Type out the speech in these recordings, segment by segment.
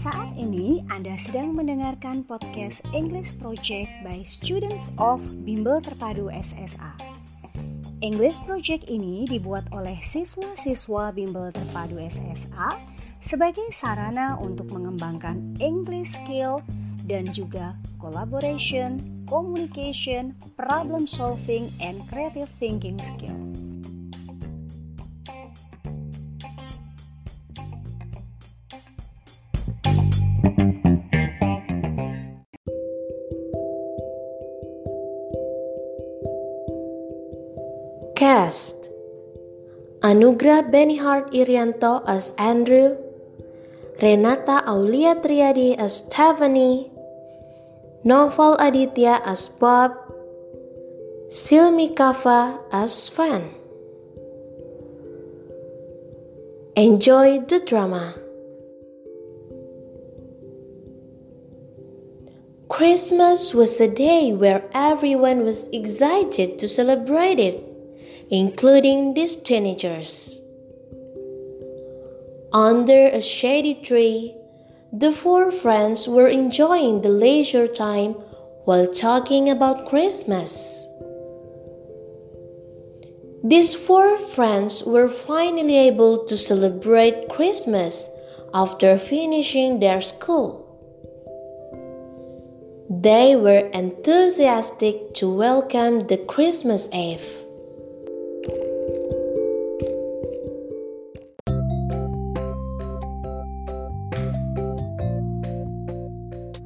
Anda sedang mendengarkan podcast English Project by Students of Bimbel Terpadu SSA. English Project ini dibuat oleh siswa-siswa Bimbel Terpadu SSA sebagai sarana untuk mengembangkan English skill dan juga collaboration, communication, problem solving, and creative thinking skill. Cast Anugrah Benihart Irianto as Andrew. Renata Aulia Triadi as Stephany. Novel Aditya as Bob. Silmi Kava as Sven Enjoy the drama. Christmas was a day where everyone was excited to celebrate it including these teenagers. Under a shady tree, the four friends were enjoying the leisure time while talking about Christmas. These four friends were finally able to celebrate Christmas after finishing their school. They were enthusiastic to welcome the Christmas Eve.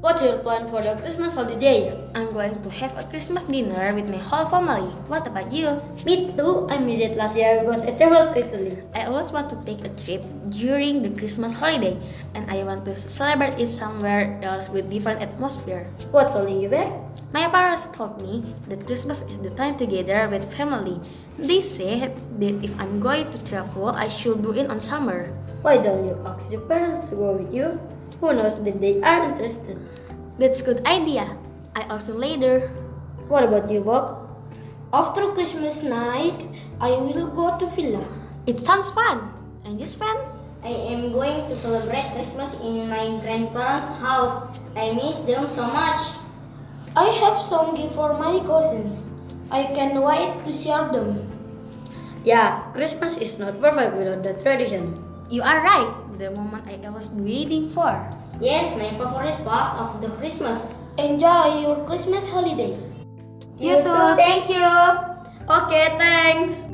What's your plan for the Christmas holiday? I'm going to have a Christmas dinner with my whole family. What about you? Me too. I missed it last year because I traveled to Italy. I always want to take a trip during the Christmas holiday, and I want to celebrate it somewhere else with different atmosphere. What's holding you back? My parents told me that Christmas is the time together with family. They said that if I'm going to travel, I should do it on summer. Why don't you ask your parents to go with you? Who knows that they are interested? That's good idea. I also later. What about you, Bob? After Christmas night, I will go to villa. It sounds fun. And this Sven? I am going to celebrate Christmas in my grandparents' house. I miss them so much. I have some gift for my cousins. I can't wait to share them. Yeah, Christmas is not perfect without the tradition. You are right. The moment I was waiting for. Yes, my favorite part of the Christmas. Enjoy your Christmas holiday. You too, thank you. Okay, thanks.